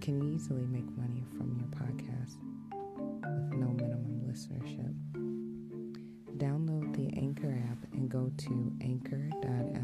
Can easily make money from your podcast with no minimum listenership. Download the Anchor app and go to anchor.fm